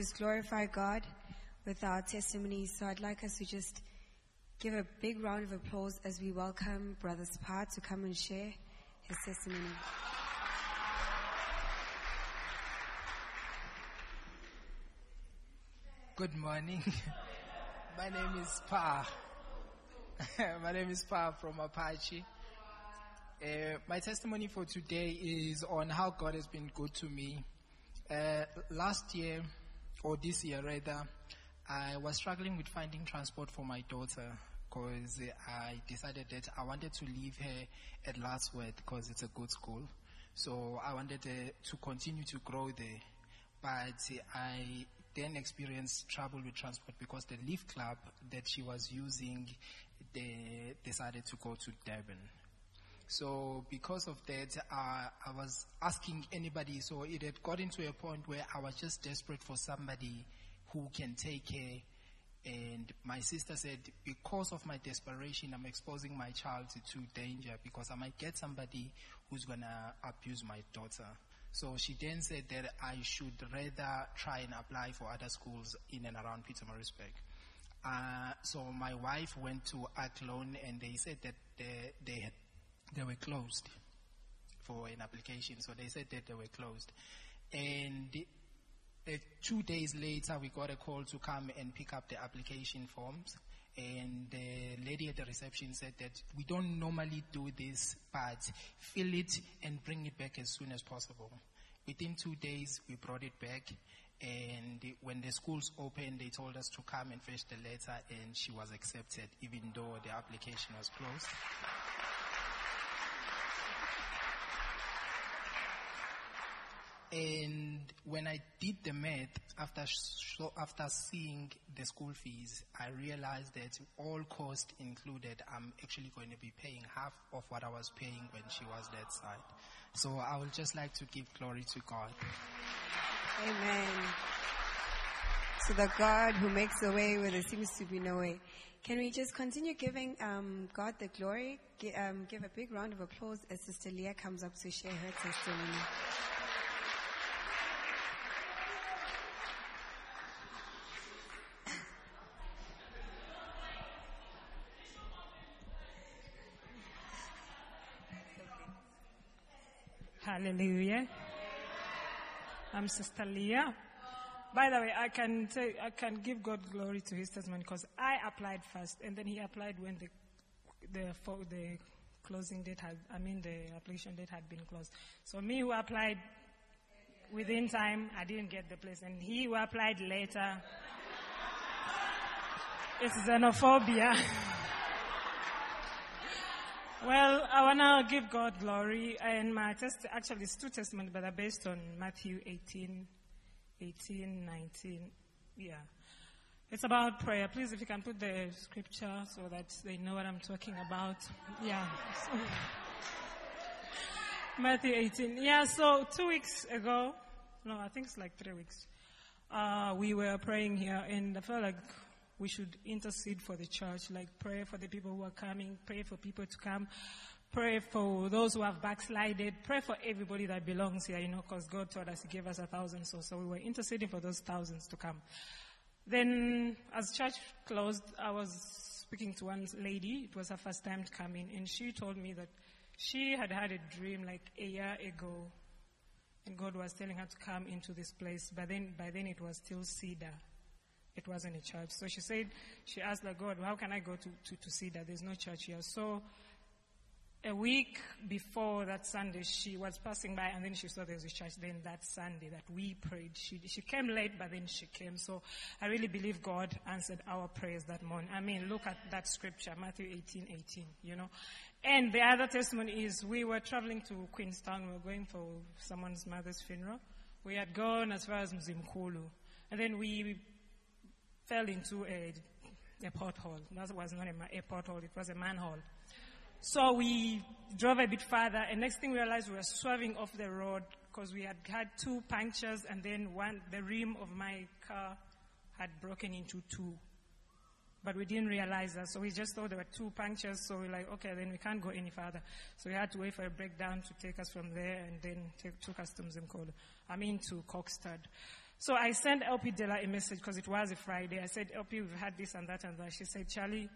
Just glorify God with our testimonies. So I'd like us to just give a big round of applause as we welcome Brother Spa to come and share his testimony. Good morning. My name is Pa. my name is Pa from Apache. Uh, my testimony for today is on how God has been good to me. Uh, last year, or this year rather, I was struggling with finding transport for my daughter because I decided that I wanted to leave her at Laddsworth because it's a good school. So I wanted uh, to continue to grow there but I then experienced trouble with transport because the lift club that she was using, they decided to go to Durban. So because of that, uh, I was asking anybody. So it had gotten to a point where I was just desperate for somebody who can take care. And my sister said, because of my desperation, I'm exposing my child to danger because I might get somebody who's gonna abuse my daughter. So she then said that I should rather try and apply for other schools in and around Pietermaritzburg. Uh, so my wife went to Athlone and they said that they, they, had, they were closed for an application. So they said that they were closed. And uh, two days later, we got a call to come and pick up the application forms. And the lady at the reception said that we don't normally do this, but fill it and bring it back as soon as possible. Within two days, we brought it back. And when the schools opened, they told us to come and fetch the letter, and she was accepted, even though the application was closed. And when I did the math, after, after seeing the school fees, I realized that all cost included, I'm actually going to be paying half of what I was paying when she was that side. So I would just like to give glory to God. Amen. To the God who makes a way where there seems to be no way. Can we just continue giving um, God the glory? Gi- um, give a big round of applause as Sister Leah comes up to share her testimony. Hallelujah. I'm Sister Leah. By the way, I can I can give God glory to His testimony because I applied first, and then He applied when the the for the closing date had, I mean, the application date had been closed. So me who applied within time, I didn't get the place, and he who applied later, it's xenophobia. Well, I want to give God glory, and my test actually is two testimonies, but they're based on Matthew 18, 18, 19. Yeah. It's about prayer. Please, if you can put the scripture so that they know what I'm talking about. Yeah. Matthew 18. Yeah, so two weeks ago, no, I think it's like three weeks, uh, we were praying here, and I felt like we should intercede for the church, like pray for the people who are coming, pray for people to come, pray for those who have backslided, pray for everybody that belongs here, you know, because God told us He gave us a thousand souls, so we were interceding for those thousands to come. Then, as church closed, I was speaking to one lady. It was her first time coming, and she told me that she had had a dream like a year ago, and God was telling her to come into this place. But then, by then, it was still cedar. It wasn't a church. So she said, she asked like God, how can I go to, to, to cedar? There's no church here. So a week before that Sunday, she was passing by and then she saw there was a church. Then that Sunday that we prayed, she, she came late, but then she came. So I really believe God answered our prayers that morning. I mean, look at that scripture, Matthew 18, 18, you know. And the other testimony is we were traveling to Queenstown. We were going for someone's mother's funeral. We had gone as far as Mzimkulu. And then we fell into a, a pothole. That was not a, a pothole, it was a manhole. So we drove a bit further, and next thing we realized we were swerving off the road because we had had two punctures, and then one, the rim of my car had broken into two. But we didn't realize that, so we just thought there were two punctures, so we're like, okay, then we can't go any further. So we had to wait for a breakdown to take us from there, and then take, took us to Mzimkulu. I mean to Kokstad. So I sent LP Della a message because it was a Friday. I said, LP, we've had this and that and that. She said, Charlie,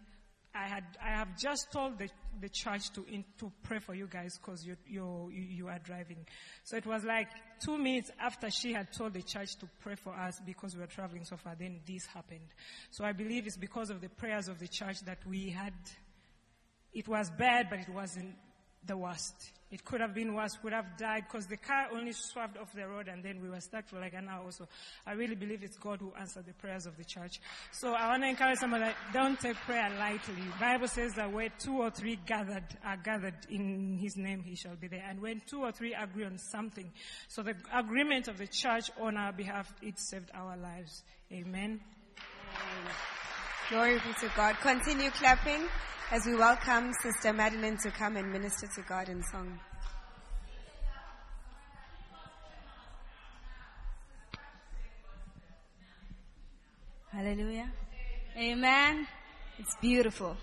I had, I have just told the, the church to, in, to pray for you guys because you, you, you, you are driving. So it was like two minutes after she had told the church to pray for us because we were traveling so far, then this happened. So I believe it's because of the prayers of the church that we had, it was bad, but it wasn't the worst. It could have been worse, could have died because the car only swerved off the road and then we were stuck for like an hour or so. I really believe it's God who answered the prayers of the church. So I want to encourage someone that don't take prayer lightly. Bible says that where two or three gathered are gathered in his name, he shall be there. And when two or three agree on something, so the agreement of the church on our behalf, it saved our lives. Amen. Glory be to God. Continue clapping as we welcome Sister Madeline to come and minister to God in song. Hallelujah. Amen. It's beautiful.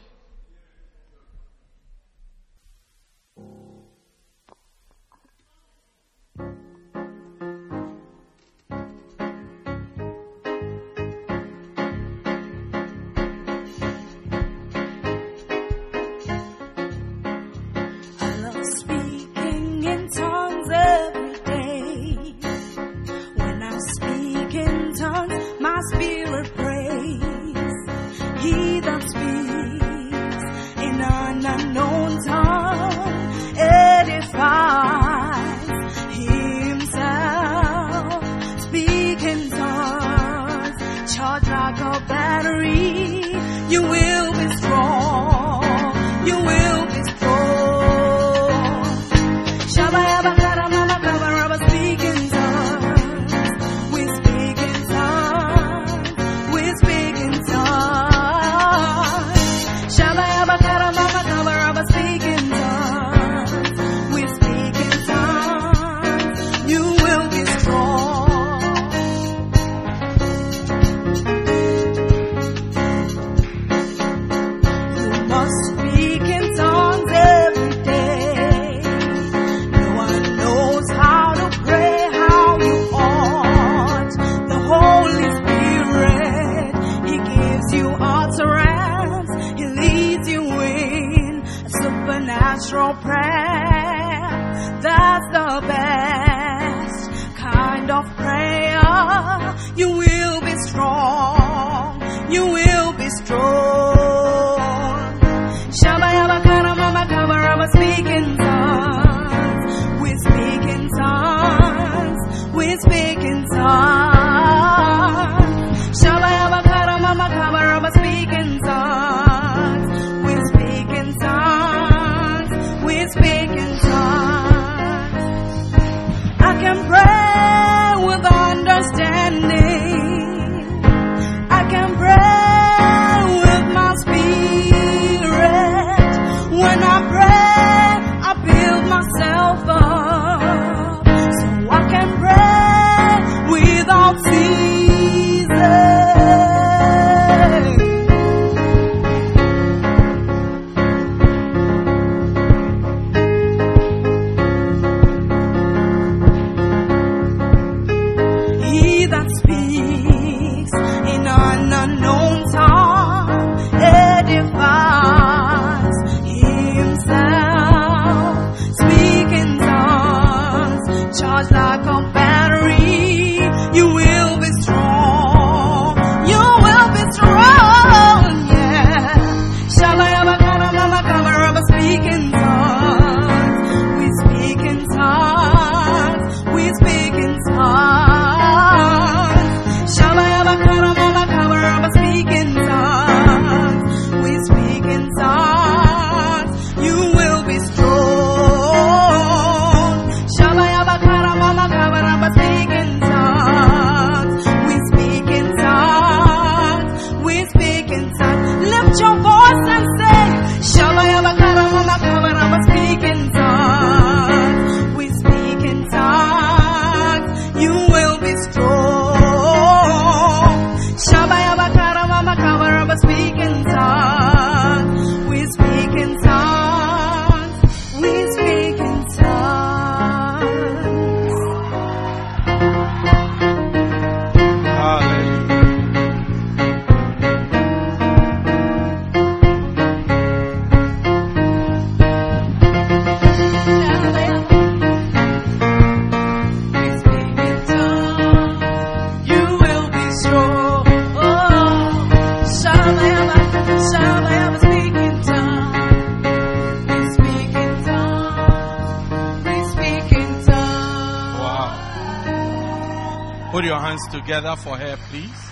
Together for her, please?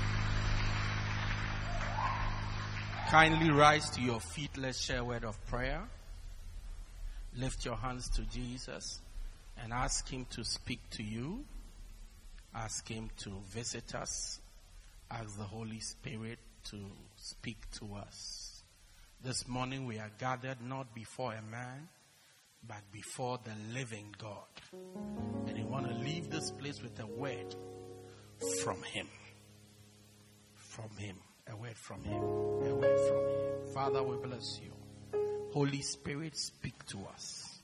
Kindly rise to your feet. Let's share a word of prayer. Lift your hands to Jesus and ask Him to speak to you. Ask Him to visit us. Ask the Holy Spirit to speak to us. This morning we are gathered not before a man, but before the living God. And we want to leave this place with a word from Him. From Him. A word from Him. A word from Him. Father, we bless you. Holy Spirit, speak to us.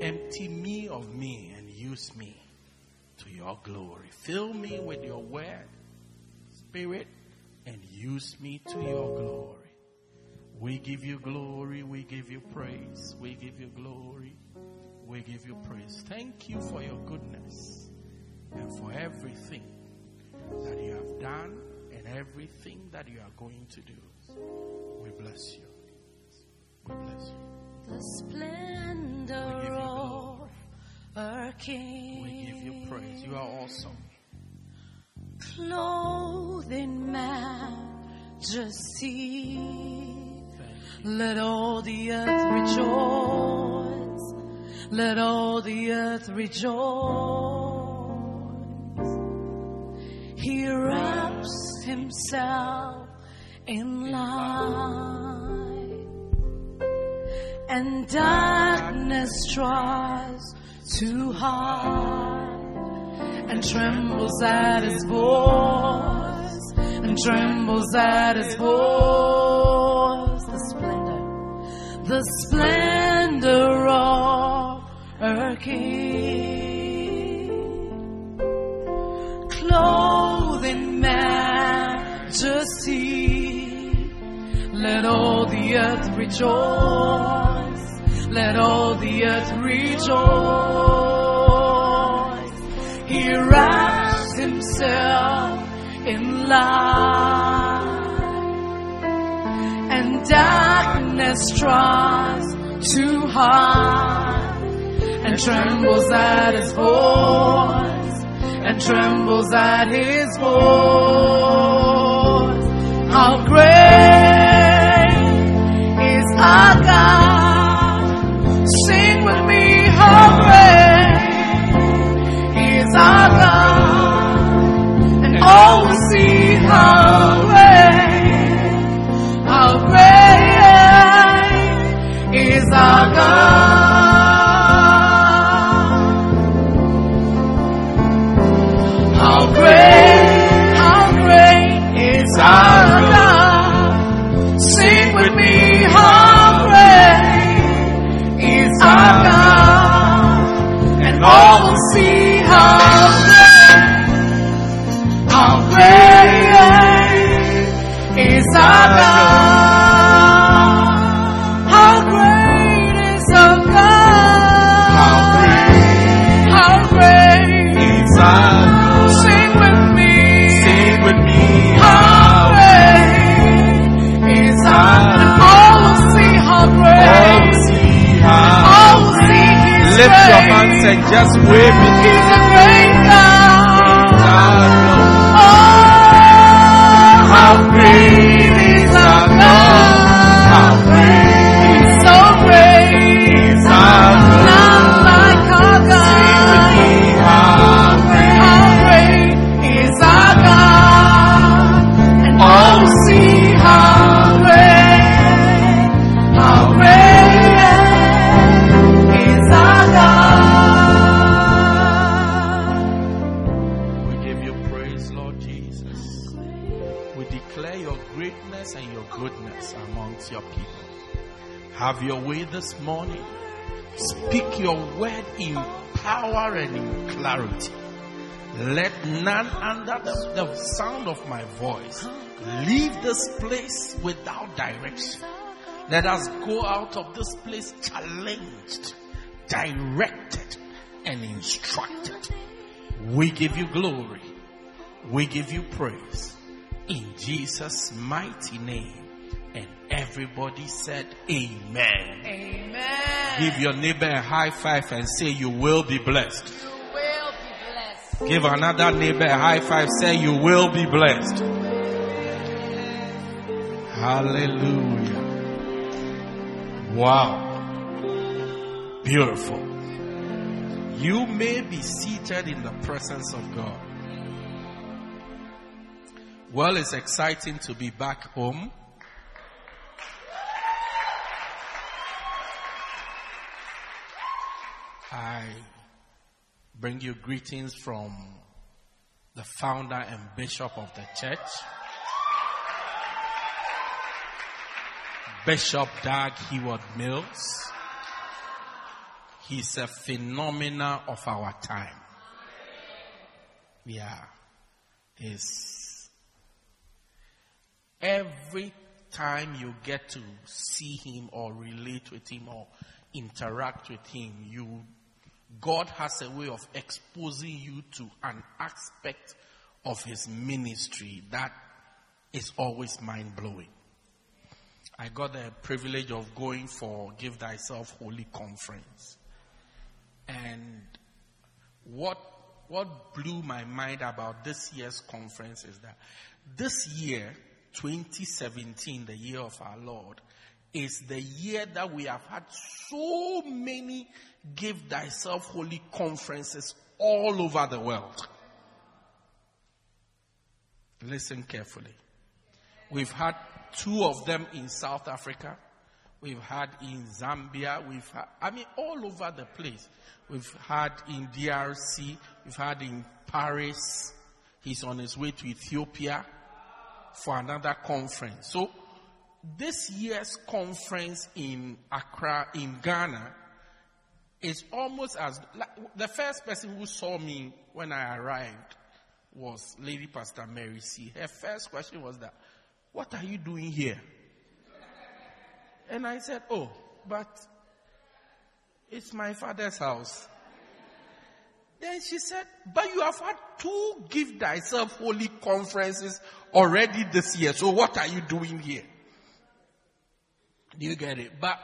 Empty me of me and use me to your glory. Fill me with your word, Spirit, and use me to your glory. We give you glory, we give you praise, we give you glory, we give you praise. Thank you for your goodness and for everything that you have done and everything that you are going to do. We bless you. We bless you. The splendor you of our King. We give you praise. You are awesome. Clothed in majesty. Let all the earth rejoice. Let all the earth rejoice. He wraps himself in light. And darkness tries to hide and trembles at his voice and trembles at his voice the splendor the splendor of our king let all the earth rejoice. Let all the earth rejoice. He wraps himself in light and darkness tries to hide and trembles at his voice and trembles at his voice. How great our God sing with me how great is our God. And all will see how just wave it. Greatness and your goodness amongst your people. Have your way this morning. Speak your word in power and in clarity. Let none under the, the sound of my voice leave this place without direction. Let us go out of this place challenged, directed, and instructed. We give you glory. We give you praise. In Jesus' mighty name. And everybody said, Amen. Amen. Give your neighbor a high five and say, You will be blessed. You will be blessed. Give another neighbor a high five. Say you will be blessed. Hallelujah. Wow. Beautiful. You may be seated in the presence of God. Well, it's exciting to be back home. I bring you greetings from the founder and bishop of the church, Bishop Dag Heward Mills. He's a phenomena of our time. Yeah. He's every time you get to see him or relate with him or interact with him, you God has a way of exposing you to an aspect of his ministry that is always mind blowing. I got the privilege of going for Give Thyself Wholly Conference. And what, what blew my mind about this year's conference is that this year, 2017, the year of our Lord, is the year that we have had so many Give Thyself Wholly conferences all over the world. Listen carefully. We've had two of them in South Africa. We've had in Zambia. We've had, I mean, all over the place. We've had in DRC. We've had in Paris. He's on his way to Ethiopia for another conference. So this year's conference in Accra, in Ghana, is almost as like, the first person who saw me when I arrived was Lady Pastor Mary C. Her first question was that, "What are you doing here?" And I said, "Oh, but it's my father's house." Then she said, but you have had two give thyself wholly conferences already this year. So what are you doing here? Do you get it? But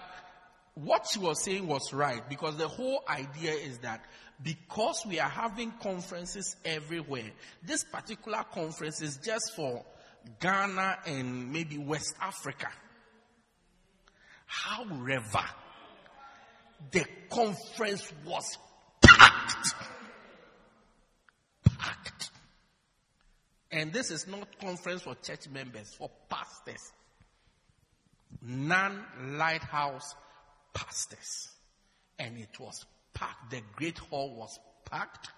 what she was saying was right because the whole idea is that because we are having conferences everywhere, this particular conference is just for Ghana and maybe West Africa. However, the conference was packed. And this is not conference for church members, for pastors. Non-lighthouse pastors. And it was packed. The great hall was packed.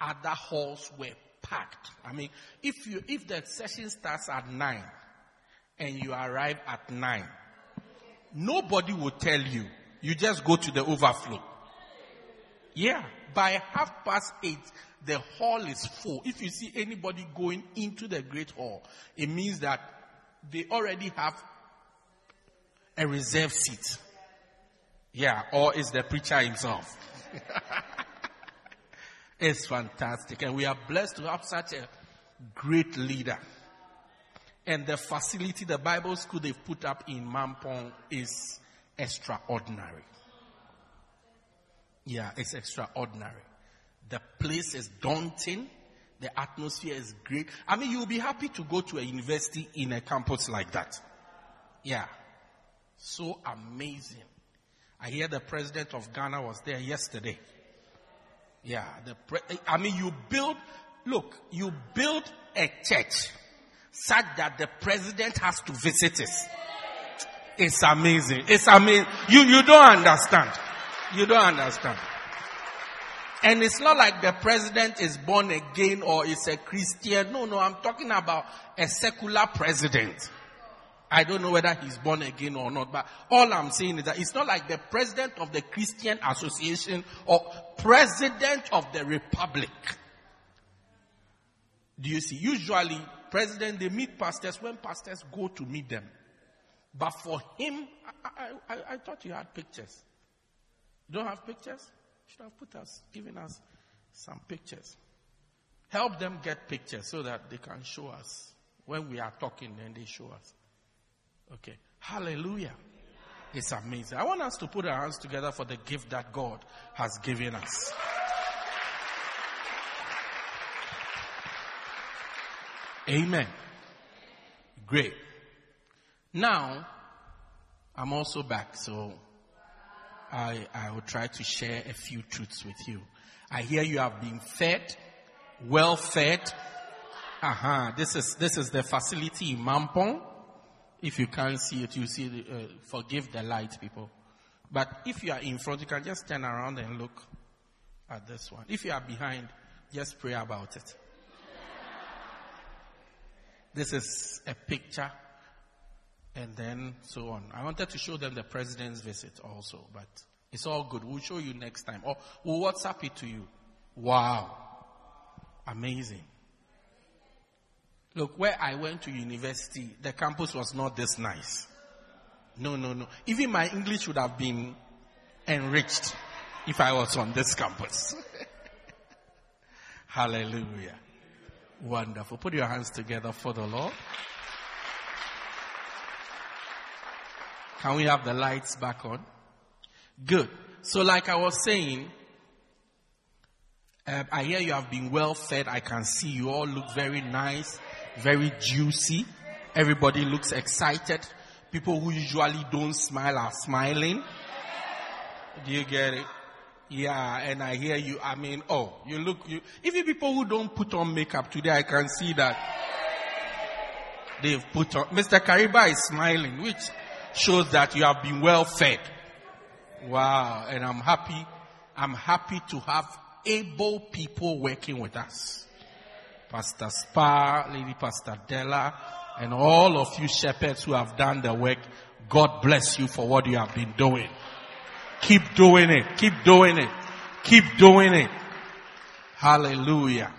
Other halls were packed. I mean, if you, if the session starts at nine and you arrive at nine, nobody will tell you. You just go to the overflow. Yeah. By half past eight, the hall is full. If you see anybody going into the great hall, it means that they already have a reserved seat. Yeah, or is the preacher himself. it's fantastic. And we are blessed to have such a great leader. And the facility, the Bible school they've put up in Mampong is extraordinary. Yeah, it's extraordinary. The place is daunting. The atmosphere is great. I mean, you'll be happy to go to a university in a campus like that. Yeah. So amazing. I hear the president of Ghana was there yesterday. Yeah, the pre- I mean, you build, look, you build a church such that the president has to visit it. It's amazing. It's amazing. You, you don't understand. You don't understand. And it's not like the president is born again or is a Christian. No, no, I'm talking about a secular president. I don't know whether he's born again or not, but all I'm saying is that it's not like the president of the Christian Association or president of the Republic. Do you see? Usually, president, they meet pastors when pastors go to meet them. But for him, I, I, I, I thought you had pictures. You don't have pictures? You should have put us, given us some pictures. Help them get pictures so that they can show us. When we are talking, then they show us. Okay. Hallelujah. It's amazing. I want us to put our hands together for the gift that God has given us. Amen. Great. Now, I'm also back, so I, I will try to share a few truths with you. I hear you have been fed, well fed. Uh-huh. This is, this is the facility in Mampong. If you can't see it, you see, the, uh, forgive the light, people. But if you are in front, you can just turn around and look at this one. If you are behind, just pray about it. This is a picture and then so on. I wanted to show them the president's visit also, but it's all good. We'll show you next time. Or we'll WhatsApp it to you. Wow. Amazing. Look, where I went to university, the campus was not this nice. No, no, no. Even my English would have been enriched if I was on this campus. Hallelujah. Wonderful. Put your hands together for the Lord. Can we have the lights back on? Good. So like I was saying, uh, I hear you have been well fed. I can see you all look very nice, very juicy. Everybody looks excited. People who usually don't smile are smiling. Do you get it? Yeah, and I hear you. I mean, oh, you look, you, even people who don't put on makeup today, I can see that they've put on. Mr. Kariba is smiling, which shows that you have been well fed. Wow. And I'm happy. I'm happy to have able people working with us. Pastor Spa, Lady Pastor Della, and all of you shepherds who have done the work. God bless you for what you have been doing. Keep doing it. Keep doing it. Keep doing it. Hallelujah.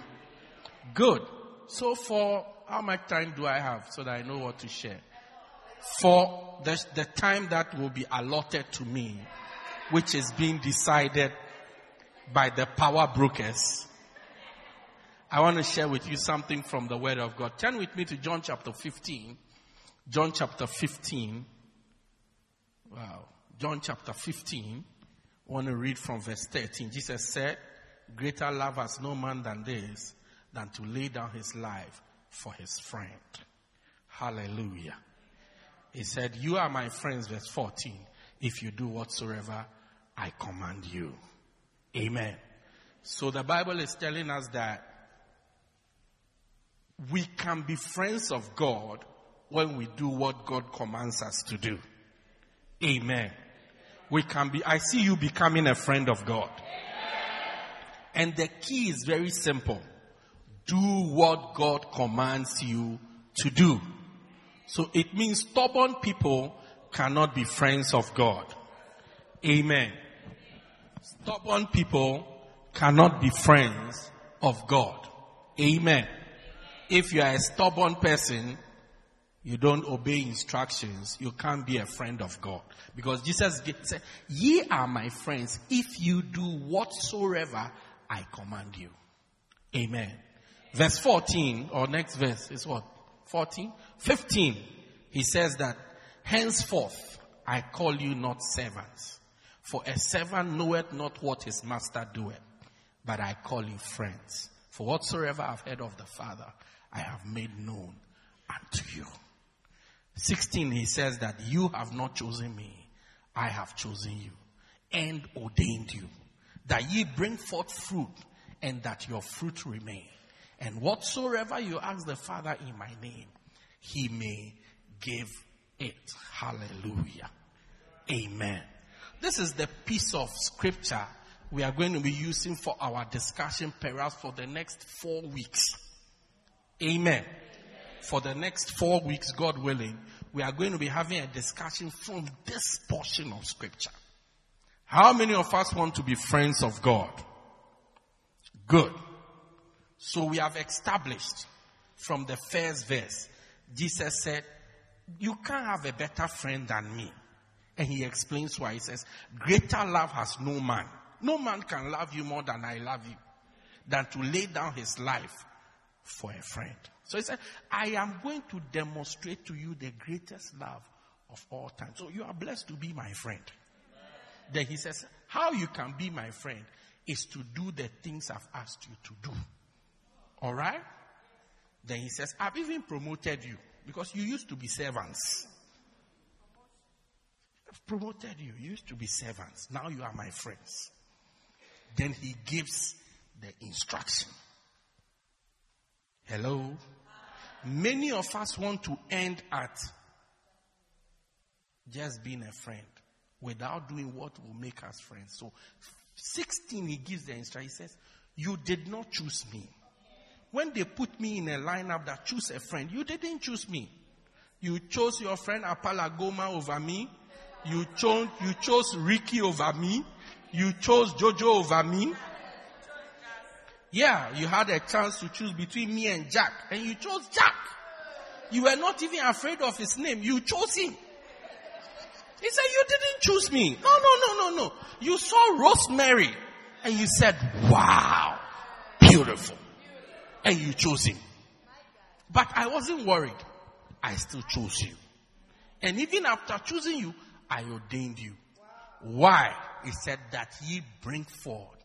Good. So for how much time do I have so that I know what to share? For the, the time that will be allotted to me, which is being decided by the power brokers, I want to share with you something from the Word of God. Turn with me to John chapter 15. John chapter 15. Wow. John chapter 15. I want to read from verse 13. Jesus said, Greater love has no man than this, than to lay down his life for his friend. Hallelujah. He said, You are my friends, verse 14, if you do whatsoever I command you. Amen. So the Bible is telling us that we can be friends of God when we do what God commands us to do. Amen. We can be, I see you becoming a friend of God. And the key is very simple. Do what God commands you to do. So it means stubborn people cannot be friends of God. Amen. Stubborn people cannot be friends of God. Amen. If you are a stubborn person, you don't obey instructions, you can't be a friend of God. Because Jesus said, ye are my friends if you do whatsoever I command you. Amen. Verse 14, or next verse is what? 14? 15. He says that, henceforth I call you not servants. For a servant knoweth not what his master doeth, but I call you friends. For whatsoever I've heard of the Father, I have made known unto you. 16, he says that you have not chosen me, I have chosen you and ordained you that ye bring forth fruit and that your fruit remain. And whatsoever you ask the Father in my name, he may give it. Hallelujah. Amen. This is the piece of scripture we are going to be using for our discussion perhaps for the next four weeks. Amen. For the next four weeks, God willing, we are going to be having a discussion from this portion of scripture. How many of us want to be friends of God? Good. So we have established from the first verse, Jesus said, you can't have a better friend than me. And he explains why. He says, greater love has no man. No man can love you more than I love you. Than to lay down his life for a friend. So he said, I am going to demonstrate to you the greatest love of all time. So you are blessed to be my friend. Then he says, how you can be my friend is to do the things I've asked you to do. Alright? Then he says, I've even promoted you because you used to be servants. I've promoted you. You used to be servants. Now you are my friends. Then he gives the instruction. Hello? Many of us want to end at just being a friend without doing what will make us friends. So, 16, he gives the instruction. He says, You did not choose me. When they put me in a lineup that choose a friend, you didn't choose me. You chose your friend Apala Goma over me. You chose, you chose Ricky over me. You chose Jojo over me. Yeah, you had a chance to choose between me and Jack, and you chose Jack. You were not even afraid of his name. You chose him. He said, you didn't choose me. No, no, no, no, no. You saw Rosemary and you said, wow, beautiful. And you chose him. But I wasn't worried. I still chose you. And even after choosing you, I ordained you. Why? He said that ye bring forth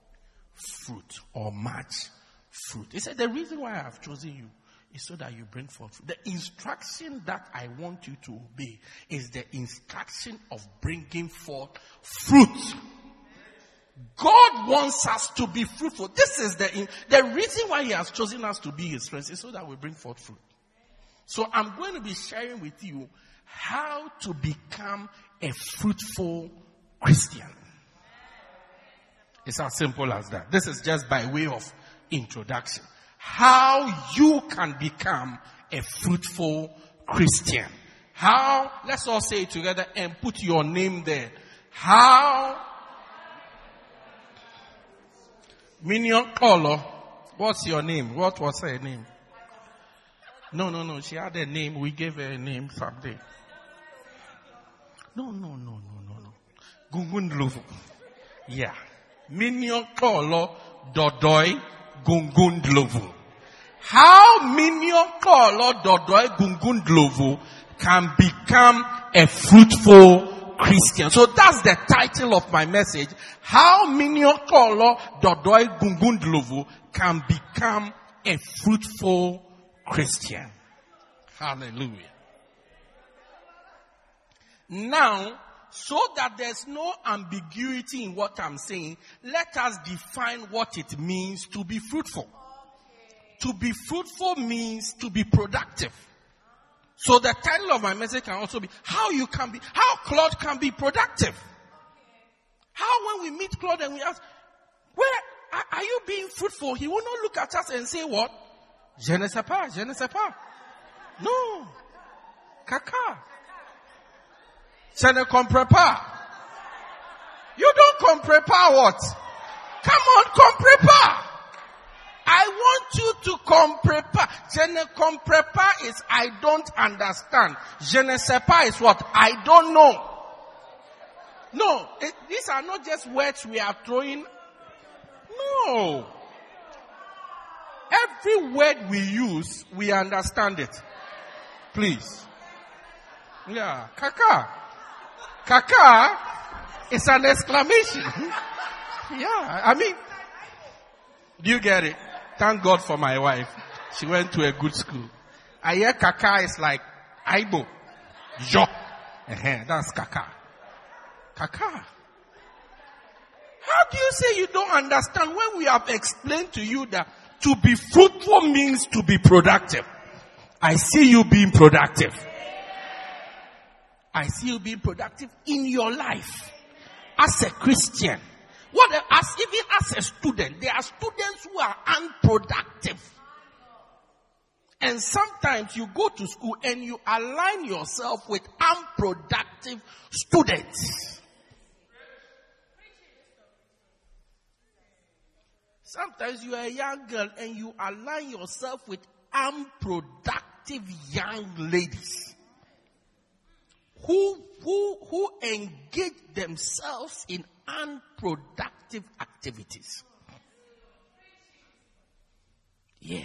fruit or much fruit. He said the reason why I have chosen you is so that you bring forth fruit. The instruction that I want you to obey is the instruction of bringing forth fruit. God wants us to be fruitful. This is the, the reason why He has chosen us to be His friends is so that we bring forth fruit. So I'm going to be sharing with you how to become a fruitful Christian. It's as simple as that. This is just by way of introduction. How you can become a fruitful Christian. How, let's all say it together and put your name there. How, Minion Color, what's your name? What was her name? No, no, no, she had a name. We gave her a name someday. No, no, no, no, no, no. Gungundlovu. Yeah. Minion Color, Dodoi, Gungundlovu. How Minion Color, Dodoi, Gungundlovu can become a fruitful Christian. So that's the title of my message. How Minion Color, Dodoi, Gungundlovu can become a fruitful Christian. Hallelujah. Now, so that there's no ambiguity in what I'm saying, let us define what it means to be fruitful. To be fruitful means to be productive. So the title of my message can also be how you can be, how Claude can be productive. How when we meet Claude and we ask, where are, you being fruitful? He will not look at us and say what? Je ne sais pas, je ne sais pas. No. Kaka. Je ne comprends pas. You don't comprends pas what? Come on, comprends pas. I want you to comprends pas. Je ne comprends pas is I don't understand. Je ne sais pas is what? I don't know. No, it, these are not just words we are throwing. No. Every word we use, we understand it. Please. Yeah. Kaka. Kaka is an exclamation. yeah. I mean, do you get it? Thank God for my wife. She went to a good school. I hear Kaka is like Aibo. Jo. uh That's Kaka. Kaka. How do you say you don't understand when we have explained to you that to be fruitful means to be productive? I see you being productive. I see you being productive in your life as a Christian. What as even as a student, there are students who are unproductive. And sometimes you go to school and you align yourself with unproductive students. Sometimes you are a young girl and you align yourself with unproductive young ladies who, who, who engage themselves in unproductive activities. Yeah.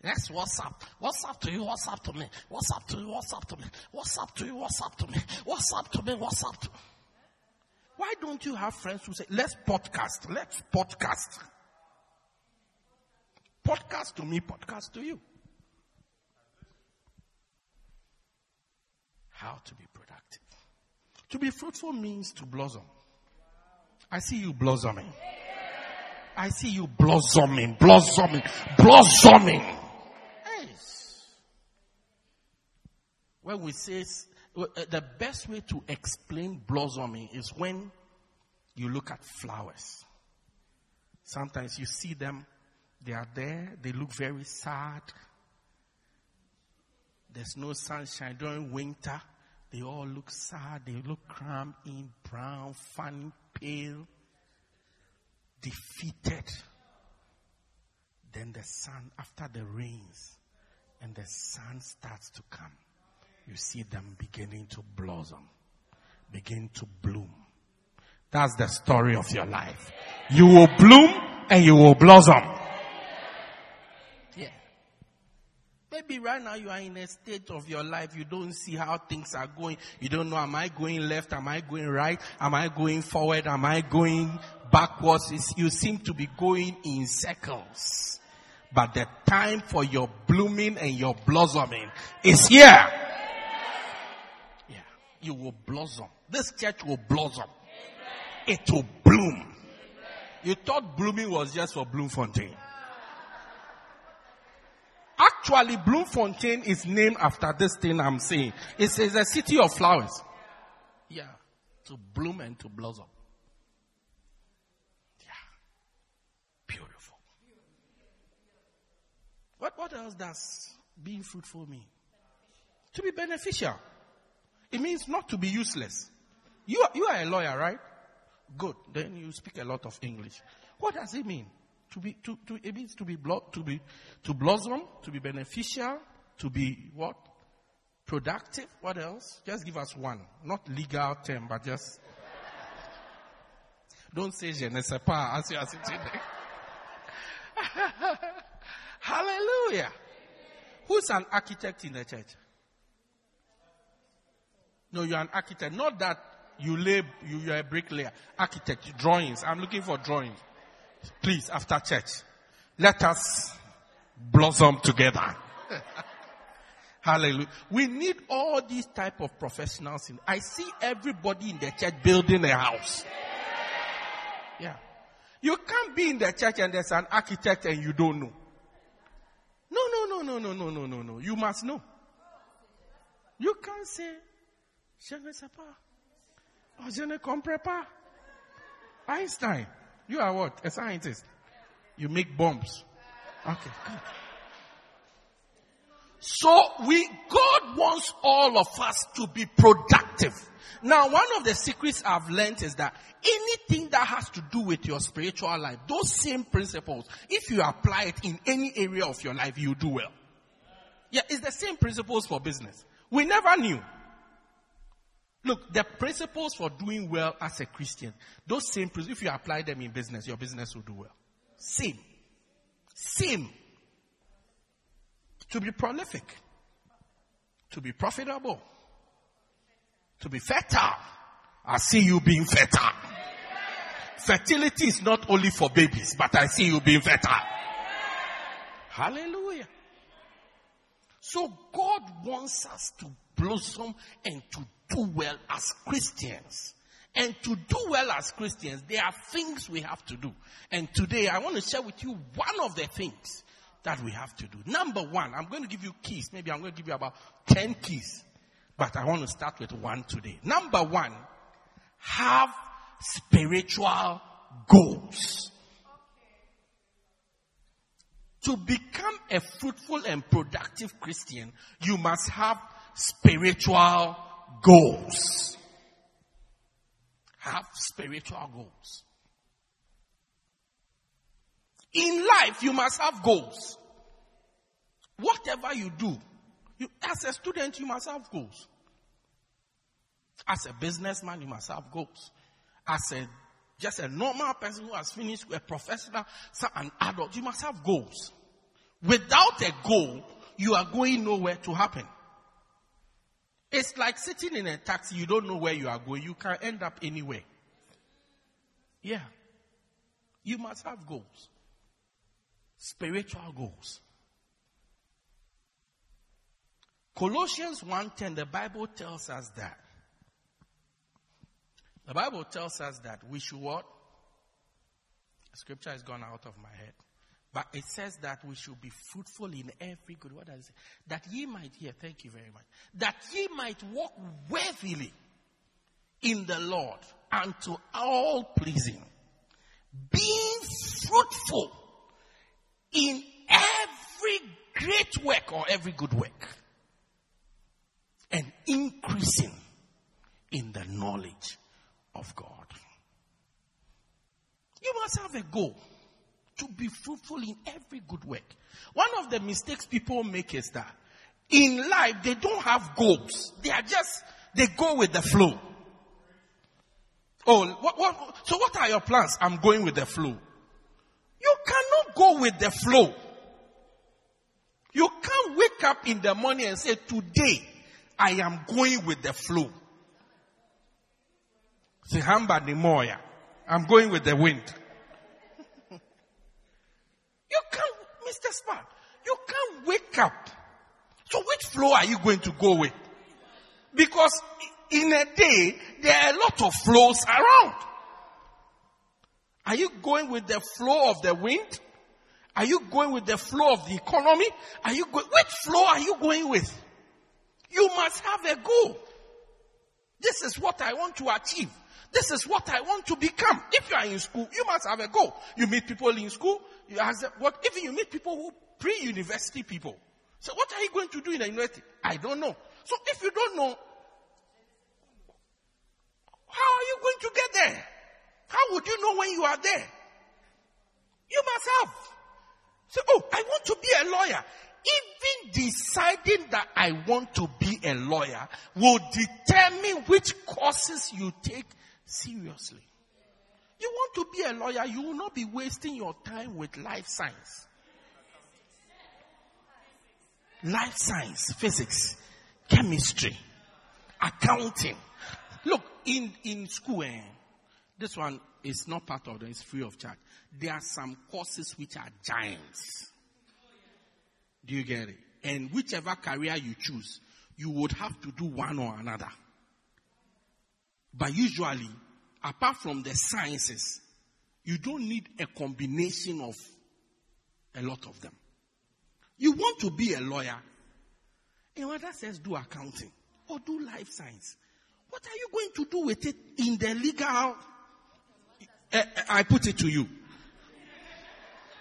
That's what's up. What's up to you? What's up to me? What's up to you? What's up to me? What's up to you? What's up to me? What's up to me? What's up to Why don't you have friends who say, let's podcast, let's podcast. Podcast to me, podcast to you. How to be productive. To be fruitful means to blossom. I see you blossoming. I see you blossoming, blossoming, blossoming. Yes. When we say well, uh, the best way to explain blossoming is when you look at flowers. Sometimes you see them, they are there, they look very sad. There's no sunshine during winter. They all look sad, they look cramped in, brown, funny, pale, defeated. Then the sun, after the rains, and the sun starts to come, you see them beginning to blossom, begin to bloom. That's the story of your life. You will bloom and you will blossom. Yeah. Maybe right now you are in a state of your life, you don't see how things are going. You don't know, am I going left? Am I going right? Am I going forward? Am I going backwards? It's, you seem to be going in circles. But the time for your blooming and your blossoming is here. Yeah. You will blossom. This church will blossom. It will bloom. You thought blooming was just for Bloemfontein. Actually, Bloemfontein is named after this thing I'm saying. It says a city of flowers. Yeah. To bloom and to blossom. Yeah. Beautiful. What, what else does being fruitful mean? To be beneficial. It means not to be useless. You are, you are a lawyer, right? Good. Then you speak a lot of English. What does it mean? To be, to, to, it means to be, blo- to be, to blossom, to be beneficial, to be what? Productive. What else? Just give us one. Not legal term, but just. Don't say je ne sais pas as you are sitting there. Hallelujah. Who's an architect in the church? No, you're an architect. Not that you lay, you, you're a bricklayer. Architect, drawings. I'm looking for drawings. Please, after church, let us blossom together. Hallelujah. We need all these type of professionals. In, I see everybody in the church building a house. Yeah. You can't be in the church and there's an architect and you don't know. No, no, no, no, no, no, no, no, no. You must know. You can't say, je ne sais pas. Je ne comprends pas. Einstein, you are what? A scientist. You make bombs. Okay. So we, God wants all of us to be productive. Now, one of the secrets I've learned is that anything that has to do with your spiritual life, those same principles, if you apply it in any area of your life, you do well. Yeah, it's the same principles for business. We never knew. Look, the principles for doing well as a Christian, those same principles, if you apply them in business, your business will do well. Same. Same. To be prolific. To be profitable. To be fertile. I see you being fertile. Fertility is not only for babies, but I see you being fertile. Hallelujah. So God wants us to blossom and to do well as Christians. And to do well as Christians, there are things we have to do. And today I want to share with you one of the things that we have to do. Number one, I'm going to give you keys. Maybe I'm going to give you about 10 keys. But I want to start with one today. Number one, have spiritual goals. To become a fruitful and productive Christian, you must have spiritual goals. Have spiritual goals. In life, you must have goals. Whatever you do, you, as a student, you must have goals. As a businessman, you must have goals. As a just a normal person who has finished a professional, an adult, you must have goals. Without a goal, you are going nowhere to happen. It's like sitting in a taxi, you don't know where you are going, you can end up anywhere. Yeah. You must have goals. Spiritual goals. Colossians 1:10, the Bible tells us that. The Bible tells us that we should what? Scripture has gone out of my head. But it says that we should be fruitful in every good. What does it say? That ye might hear. Thank you very much. That ye might walk worthily in the Lord unto all pleasing, being fruitful in every great work or every good work, and increasing in the knowledge of God. You must have a goal to be fruitful in every good work. One of the mistakes people make is that in life they don't have goals. They are just, they go with the flow. Oh, what, what, so what are your plans? I'm going with the flow. You cannot go with the flow. You can't wake up in the morning and say, today I am going with the flow. Say, Hamba Nomoya. I'm going with the wind. you can't, Smart, you can't wake up. So which flow are you going to go with? Because in a day, there are a lot of flows around. Are you going with the flow of the wind? Are you going with the flow of the economy? Are you going, which flow are you going with? You must have a goal. This is what I want to achieve. This is what I want to become. If you are in school, you must have a goal. You meet people in school, you ask them, what, if you meet people who, pre-university people, so what are you going to do in the university? I don't know. So if you don't know, how are you going to get there? How would you know when you are there? You must have. Say, oh, I want to be a lawyer. Even deciding that I want to be a lawyer will determine which courses you take seriously. You want to be a lawyer, you will not be wasting your time with life science. Life science, physics, chemistry, accounting. Look, in, in school, eh, this one is not part of it, it's free of charge. There are some courses which are giants. Do you get it? And whichever career you choose, you would have to do one or another. But usually, apart from the sciences, you don't need a combination of a lot of them. You want to be a lawyer, and what that says do accounting or do life science. What are you going to do with it in the legal? Uh, I put it to you.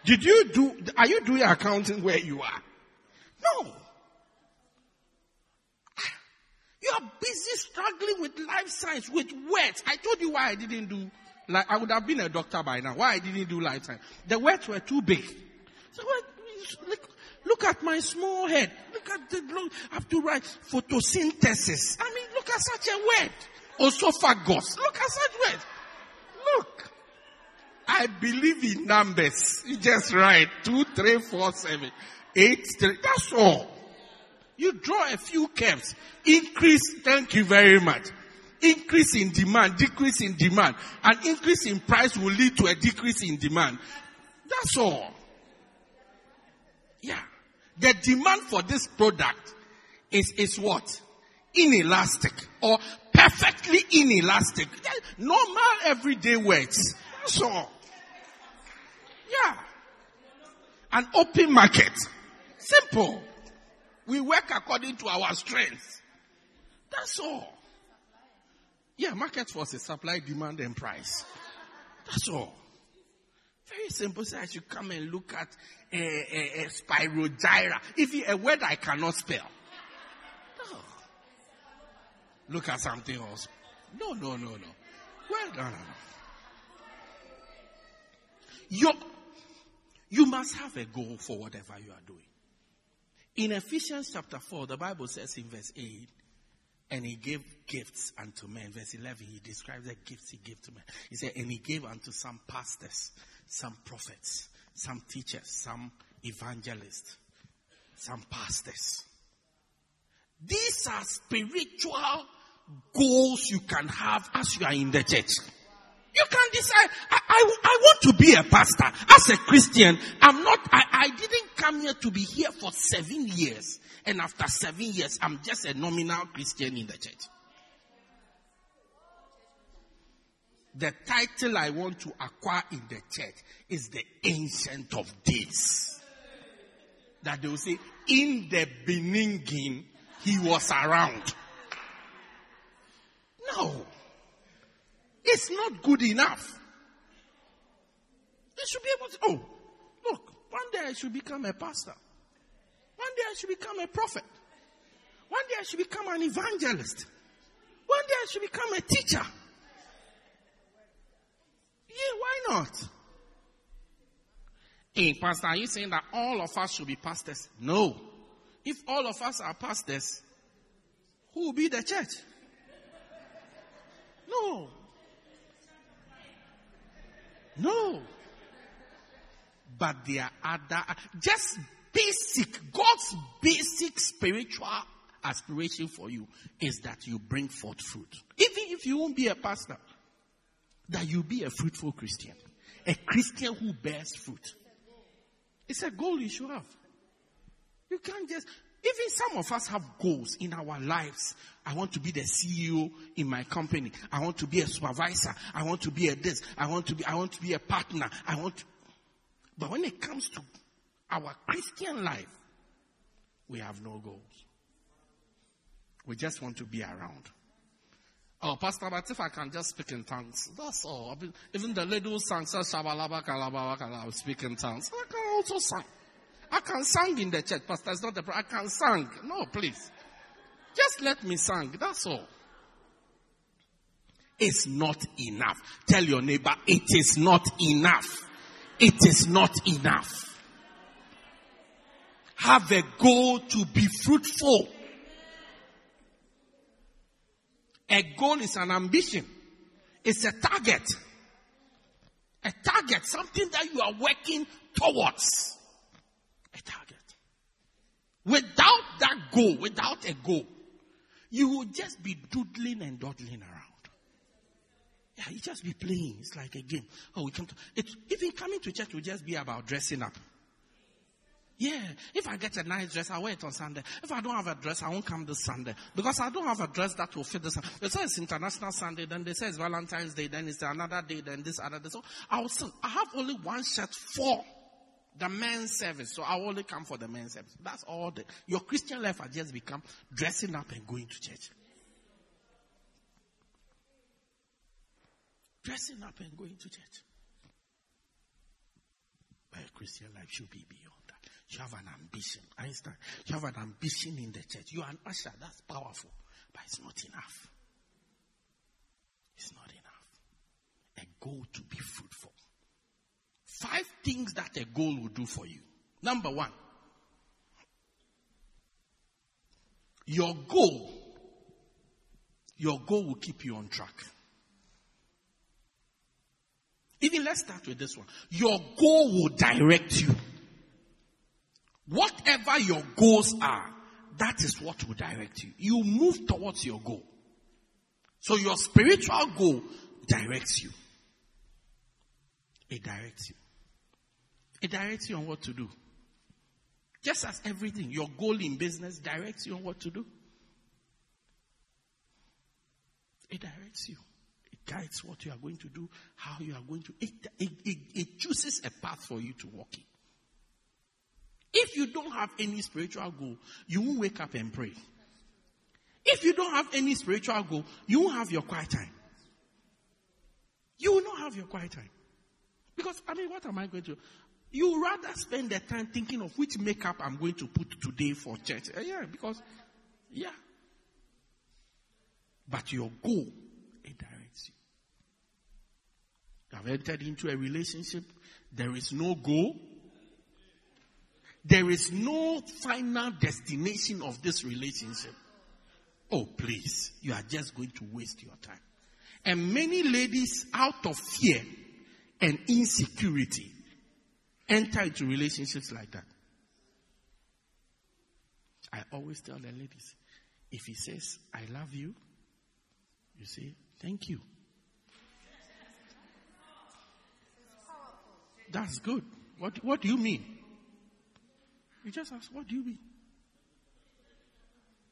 Did you do, are you doing accounting where you are? No. You are busy struggling with life science, with words. I told you why I didn't do, like, I would have been a doctor by now. Why I didn't do life science. The words were too big. So what, look, look at my small head. Look at the, look, I have to write photosynthesis. I mean, look at such a word. Esophagus. Look at such words. Look. I believe in numbers. You just write two, three, four, seven, eight, three. That's all. You draw a few curves. Increase, thank you very much. Increase in demand, decrease in demand. An increase in price will lead to a decrease in demand. That's all. Yeah. The demand for this product is, is what? Inelastic or perfectly inelastic. Normal everyday words. That's all. Yeah. An open market. Simple. We work according to our strengths. That's all. Yeah, market force is supply, demand, and price. That's all. Very simple. So I should come and look at a, a, a spirogyra. If you, a word I cannot spell. No. Look at something else. No, no, no, no. Well, no. You, you must have a goal for whatever you are doing. In Ephesians chapter 4, the Bible says in verse 8, and he gave gifts unto men. Verse 11, he describes the gifts he gave to men. He said, and he gave unto some pastors, some prophets, some teachers, some evangelists, some pastors. These are spiritual goals you can have as you are in the church. You can decide, I, I, I want to be a pastor. As a Christian, I'm not, I, I didn't come here to be here for seven years, and after seven years, I'm just a nominal Christian in the church. The title I want to acquire in the church is the Ancient of Days. That they will say, in the beginning, he was around. No. It's not good enough. They should be able to, oh, look, one day I should become a pastor. One day I should become a prophet. One day I should become an evangelist. One day I should become a teacher. Yeah, why not? Hey, Pastor, are you saying that all of us should be pastors? No. If all of us are pastors, who will be the church? No. No. But there are other, just basic, God's basic spiritual aspiration for you is that you bring forth fruit. Even if you won't be a pastor, that you be a fruitful Christian. A Christian who bears fruit. It's a goal you should have. You can't just, even some of us have goals in our lives. I want to be the CEO in my company. I want to be a supervisor. I want to be a this. I want to be, I want to be a partner. I want to, but when it comes to our Christian life, we have no goals. We just want to be around. Oh, Pastor, but if I can just speak in tongues, that's all. Even the little song says Shabalaba Kalaba, speak in tongues. I can also sing. I can sing in the church, Pastor. It's not the problem. I can sing. No, please. Just let me sing. That's all. It's not enough. Tell your neighbor, it is not enough. It is not enough. Have a goal to be fruitful. A goal is an ambition. It's a target. A target, something that you are working towards. A target. Without that goal, without a goal, you will just be doodling and dawdling around. Yeah, you just be playing. It's like a game. Oh, we come to, even coming to church will just be about dressing up. Yeah, if I get a nice dress, I'll wear it on Sunday. If I don't have a dress, I won't come this Sunday. Because I don't have a dress that will fit this. Sunday. They say it's International Sunday, then they say it's Valentine's Day, then it's another day, then this other day. So I'll still, I have only one shirt for the men's service. So I'll only come for the men's service. That's all the, your Christian life has just become dressing up and going to church. Dressing up and going to church. But Christian life should be beyond that. You have an ambition. Einstein, you have an ambition in the church. You are an usher. That's powerful. But it's not enough. It's not enough. A goal to be fruitful. Five things that a goal will do for you. Number one, your goal, your goal will keep you on track. Even let's start with this one. Your goal will direct you. Whatever your goals are, that is what will direct you. You move towards your goal. So your spiritual goal directs you. It directs you. It directs you on what to do. Just as everything, your goal in business directs you on what to do. It directs you. It guides what you are going to do, how you are going to. It, it, it, it chooses a path for you to walk in. If you don't have any spiritual goal, you won't wake up and pray. If you don't have any spiritual goal, you won't have your quiet time. You will not have your quiet time. Because, I mean, what am I going to do? You rather spend the time thinking of which makeup I'm going to put today for church. Uh, yeah, because, yeah. But your goal, it directs you. You have entered into a relationship. There is no goal. There is no final destination of this relationship. Oh, please. You are just going to waste your time. And many ladies, out of fear and insecurity, enter into relationships like that. I always tell the ladies, if he says, I love you, you say, thank you. That's good. What, what do you mean? You just ask, what do you mean?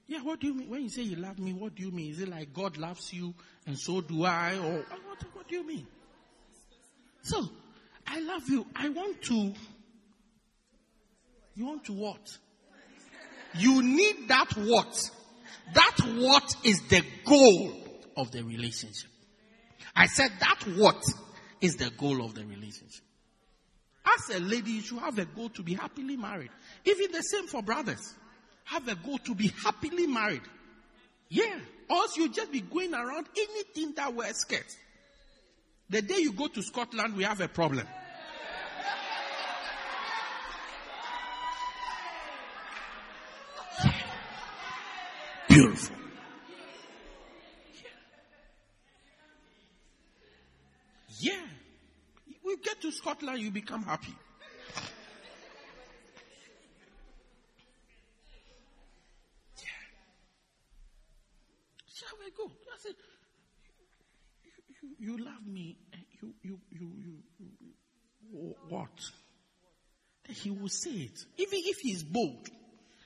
Yeah, what do you mean? When you say you love me, what do you mean? Is it like God loves you and so do I? Or what, what do you mean? So, I love you. I want to. You want to what? You need that what? That what is the goal of the relationship. I said that what is the goal of the relationship. As a lady, you should have a goal to be happily married. Even the same for brothers. Have a goal to be happily married. Yeah. Or else you just be going around anything that wears skirts. The day you go to Scotland, we have a problem. Beautiful. Yeah. We get to Scotland, you become happy. Shall we go? I said, you, you, you love me. You, you, you, you, you, what? He will say it. Even if he's bold,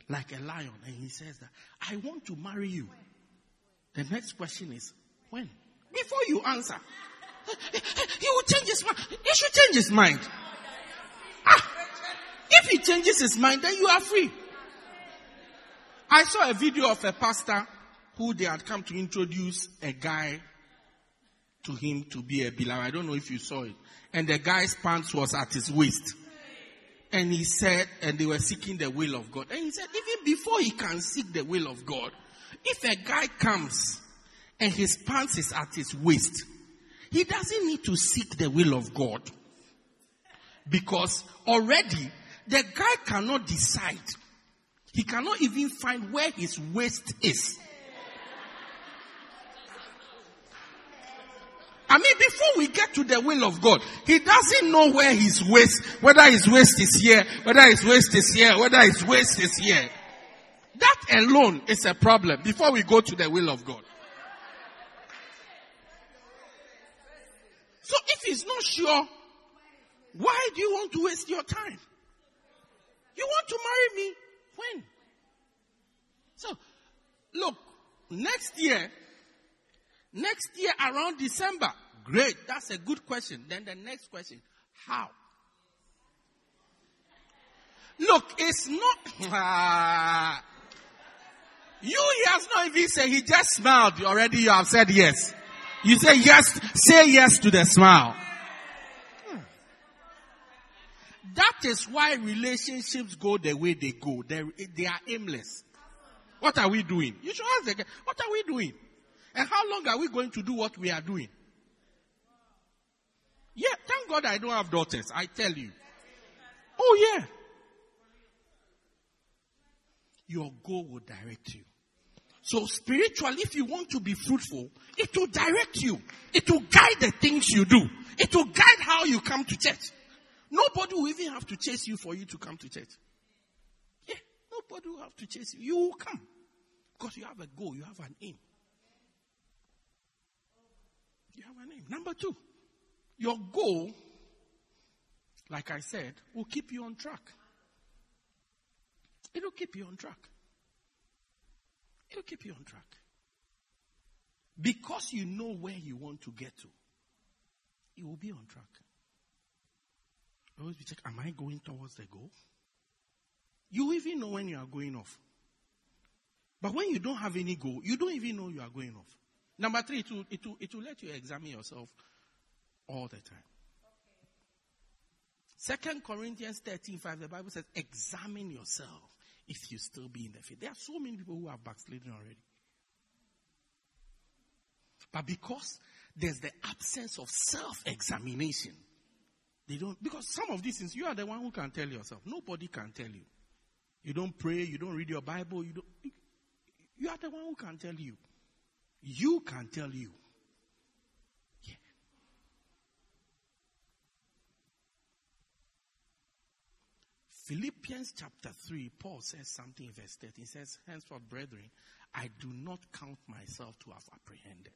like a lion, and he says that, I want to marry you. The next question is, when? Before you answer, he will change his mind. He should change his mind. Ah, if he changes his mind, then you are free. I saw a video of a pastor who they had come to introduce a guy to him to be a beloved. I don't know if you saw it. And the guy's pants was at his waist. And he said, and they were seeking the will of God. And he said, even before he can seek the will of God, if a guy comes and his pants is at his waist, he doesn't need to seek the will of God. Because already the guy cannot decide. He cannot even find where his waist is. I mean, before we get to the will of God, he doesn't know where his waist, whether his waist is here, whether his waist is here, whether his waist is here. That alone is a problem before we go to the will of God. So if he's sure, why do you want to waste your time? You want to marry me? When? So, look, next year, next year around December, great, that's a good question. Then the next question, how? Look, it's not, you, he has not even said, he just smiled already, you have said yes. You say yes, say yes to the smile. That is why relationships go the way they go. They, they are aimless. What are we doing? You should ask again, what are we doing? And how long are we going to do what we are doing? Yeah, thank God I don't have daughters, I tell you. Oh yeah. Your goal will direct you. So spiritually, if you want to be fruitful, it will direct you. It will guide the things you do. It will guide how you come to church. Nobody will even have to chase you for you to come to church. Yeah, nobody will have to chase you. You will come. Because you have a goal, you have an aim. You have an aim. Number two, your goal, like I said, will keep you on track. It'll keep you on track. It'll keep you on track. Because you know where you want to get to, you will be on track. Always be check, am I going towards the goal? You even know when you are going off. But when you don't have any goal, you don't even know you are going off. Number three, it will, it will, it will let you examine yourself all the time. Second Corinthians 13, 5, the Bible says, examine yourself if you still be in the faith. There are so many people who have backslidden already. But because there's the absence of self-examination, they don't, because some of these things, you are the one who can tell yourself. Nobody can tell you. You don't pray, you don't read your Bible, you don't, you are the one who can tell you. You can tell you. Yeah. Philippians chapter 3, Paul says something in verse 13. He says, Henceforth, brethren, I do not count myself to have apprehended.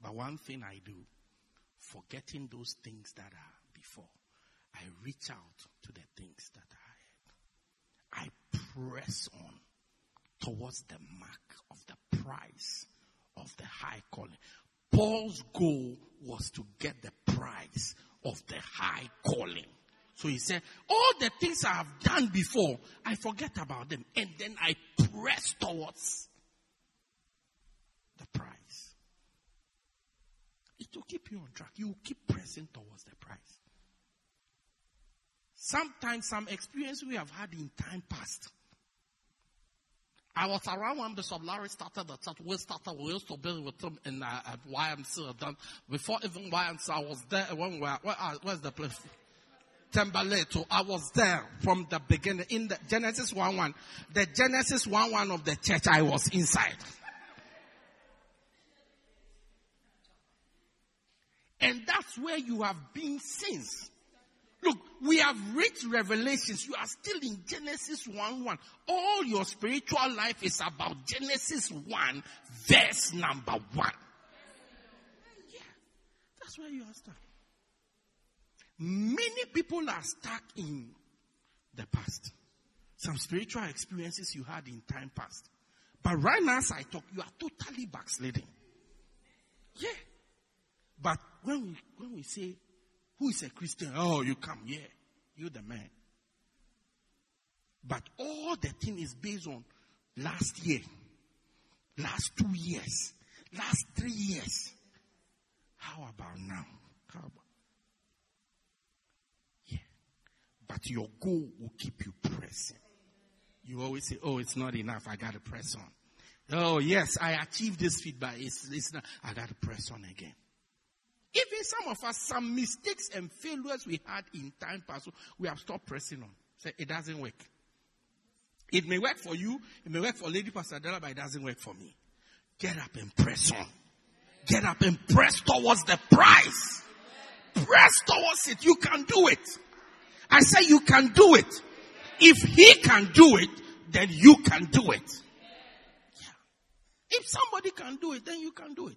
But one thing I do, forgetting those things that are before, I reach out to the things that are I press on towards the mark of the prize of the high calling. Paul's goal was to get the prize of the high calling. So he said, all the things I have done before, I forget about them. And then I press towards the prize. It will keep you on track. You will keep pressing towards the prize. Sometimes some experience we have had in time past. I was around when Bishop Larry started the church. We started, we used to build with him in uh, at YMCA. Then before even YMCA, I was there when we were, where, uh, where's the place? Timberlake. I was there from the beginning in the Genesis 1 1. The Genesis 1 1 of the church, I was inside. And that's where you have been since. Look, we have reached revelations. You are still in Genesis 1 1. All your spiritual life is about Genesis 1, verse number 1. Yeah. That's where you are stuck. Many people are stuck in the past. Some spiritual experiences you had in time past. But right now, as I talk, you are totally backsliding. Yeah. But when we, when we say, who is a Christian? Oh, you come, yeah. You're the man. But all the thing is based on last year, last two years, last three years. How about now? How about? Yeah. But your goal will keep you pressing. You always say, oh, it's not enough. I got to press on. Oh, yes, I achieved this feedback. It's, it's not, I got to press on again. Even some of us, some mistakes and failures we had in time past, we have stopped pressing on. Say, it doesn't work. It may work for you, it may work for Lady Pastor Della, but it doesn't work for me. Get up and press on. Get up and press towards the prize. Press towards it. You can do it. I say you can do it. If he can do it, then you can do it. Yeah. If somebody can do it, then you can do it.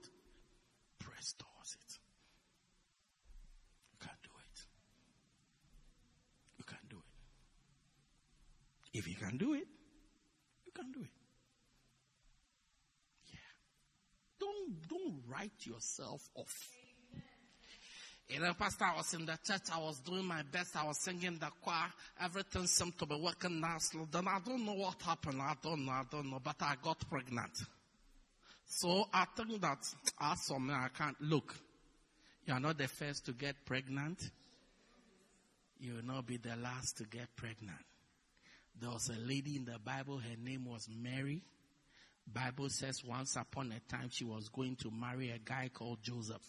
Press towards it. You can do it. You can do it. If you can do it, you can do it. Yeah. Don't don't write yourself off. You know, Pastor, I was in the church, I was doing my best, I was singing the choir, everything seemed to be working nicely. Then I don't know what happened, I don't know, I don't know, but I got pregnant. So I think that, ah, as for me, I can't, look, you are not the first to get pregnant. You will not be the last to get pregnant. There was a lady in the Bible, her name was Mary. Bible says once upon a time she was going to marry a guy called Joseph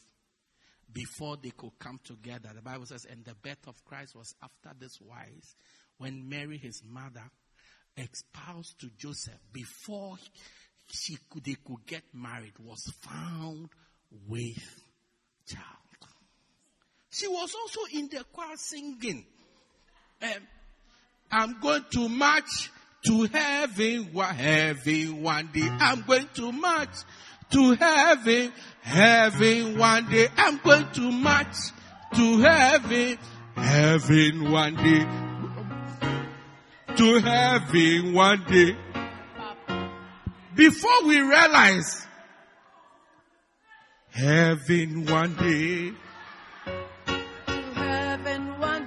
before they could come together. The Bible says, and the birth of Christ was after this wise, when Mary, his mother, espoused to Joseph before she could, they could get married, was found with child. She was also in the choir singing. Um, I'm going to march to heaven, heaven one day. I'm going to march to heaven, heaven one day. I'm going to march to heaven, heaven one day. To heaven one day. Before we realize, heaven one day,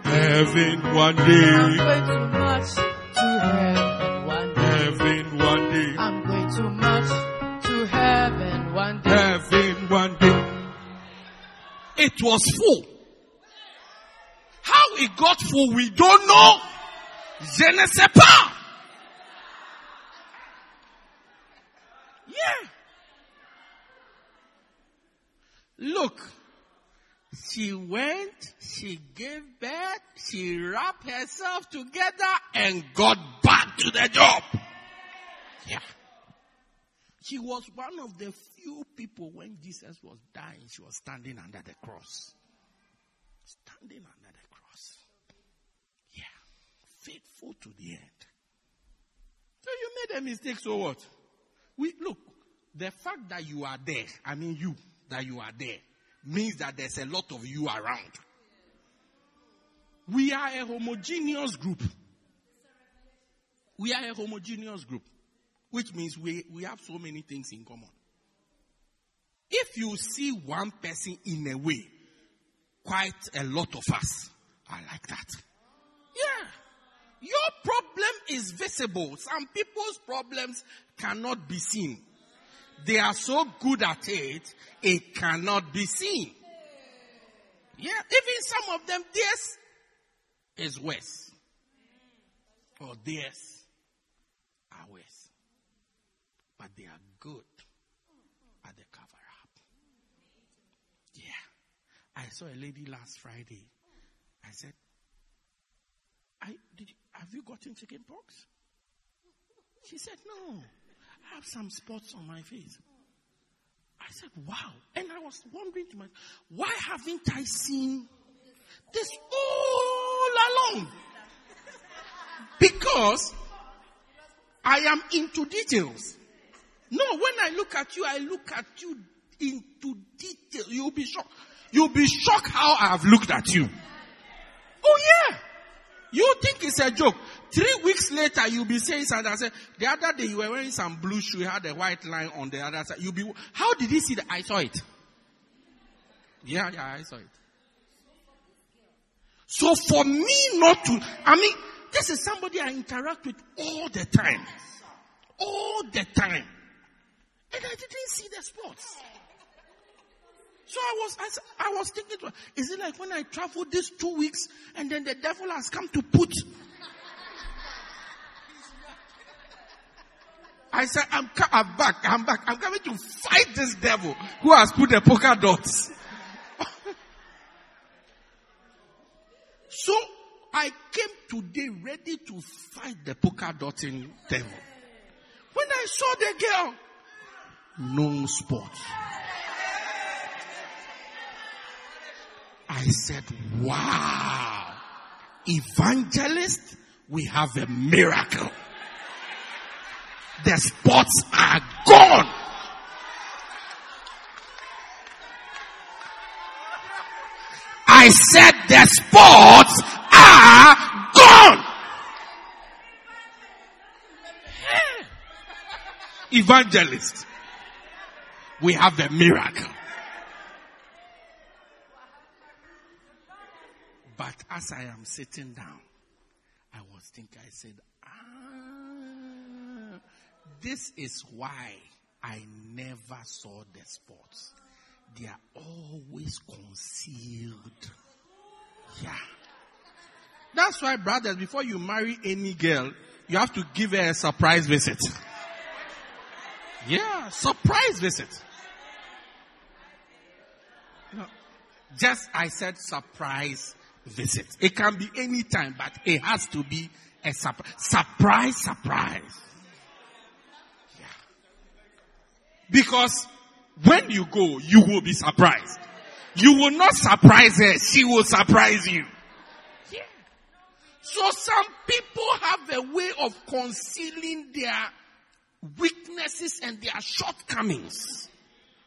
heaven one day. I'm going to march to heaven one day. heaven one day, I'm going to march to heaven one day. heaven one day. It was full. How it got full, we don't know. Je ne sais pas. Yeah. Look, she went, she gave birth, she wrapped herself together and got back to the job. Yeah. She was one of the few people when Jesus was dying, she was standing under the cross. Standing under the cross. Yeah. Faithful to the end. So you made a mistake, so what? We, look, the fact that you are there, I mean you, that you are there, means that there's a lot of you around. We are a homogeneous group. We are a homogeneous group, which means we, we have so many things in common. If you see one person in a way, quite a lot of us are like that. Yeah. Your problem is visible. Some people's problems cannot be seen. They are so good at it, it cannot be seen. Yeah, even some of them, theirs is worse. Or theirs are worse. But they are good at the cover up. Yeah. I saw a lady last Friday. I said, I, did you, have you gotten chicken pox? She said, no. I have some spots on my face. I said, wow. And I was wondering to myself, why haven't I seen this all along? Because I am into details. No, when I look at you, I look at you into detail. You'll be shocked. You'll be shocked how I have looked at you. Oh yeah. You think it's a joke. Three weeks later, you'll be saying something. I said, the other day you were wearing some blue shoe, you had a white line on the other side. You'll be, how did he see that? I saw it. Yeah, yeah, I saw it. So for me not to, I mean, this is somebody I interact with all the time. All the time. And I didn't see the spots. So I was—I was thinking, is it like when I traveled these two weeks and then the devil has come to put? I said, I'm, I'm back, I'm back, I'm coming to fight this devil who has put the polka dots. so I came today ready to fight the polka dotting devil. When I saw the girl, no spots. I said, wow, evangelist, we have a miracle. The spots are gone. I said the spots are gone. Evangelist, we have a miracle. But as I am sitting down, I was thinking, I said, ah, this is why I never saw the spots. They are always concealed. Yeah. That's why, brothers, before you marry any girl, you have to give her a surprise visit. Yeah, surprise visit. No, just I said surprise visit. It can be any time, but it has to be a surprise. Surprise, surprise. Yeah. Because when you go, you will be surprised. You will not surprise her, she will surprise you. So some people have a way of concealing their weaknesses and their shortcomings.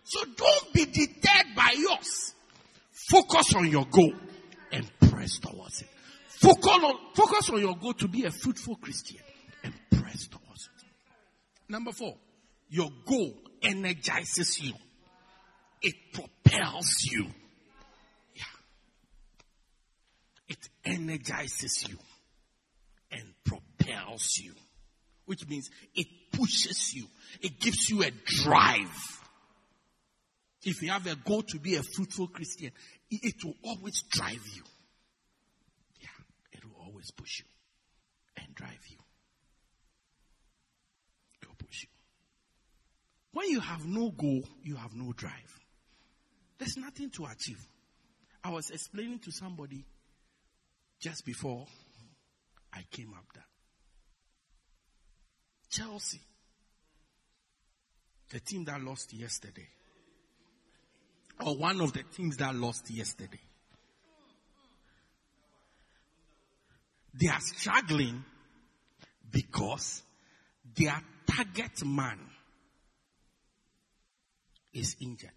So don't be deterred by yours. Focus on your goal and press towards it. Focus on, focus on your goal to be a fruitful Christian and press towards it. Number four, your goal energizes you. It propels you. Yeah. It energizes you and propels you. Which means it pushes you. It gives you a drive. If you have a goal to be a fruitful Christian, it, will always drive you. Yeah, it will always push you and drive you. It will push you. When you have no goal, you have no drive. There's nothing to achieve. I was explaining to somebody just before I came up that Chelsea, the team that lost yesterday, or one of the teams that lost yesterday, they are struggling because their target man is injured.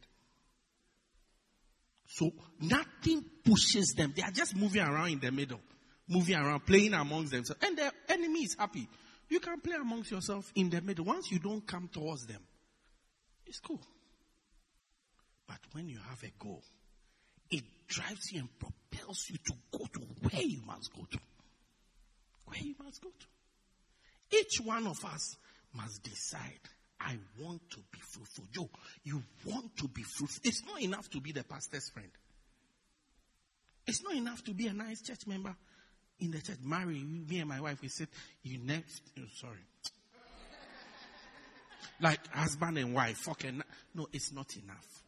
So nothing pushes them. They are just moving around in the middle, moving around, playing amongst themselves. And the enemy is happy You can play amongst yourself in the middle. Once you don't come towards them, it's cool. But when you have a goal, it drives you and propels you to go to where you must go to. Where you must go to. Each one of us must decide, I want to be fruitful. Joe, you want to be fruitful. It's not enough to be the pastor's friend. It's not enough to be a nice church member in the church. Marry, me and my wife, we said, you next, oh, sorry. Like husband and wife, fucking, no, it's not enough.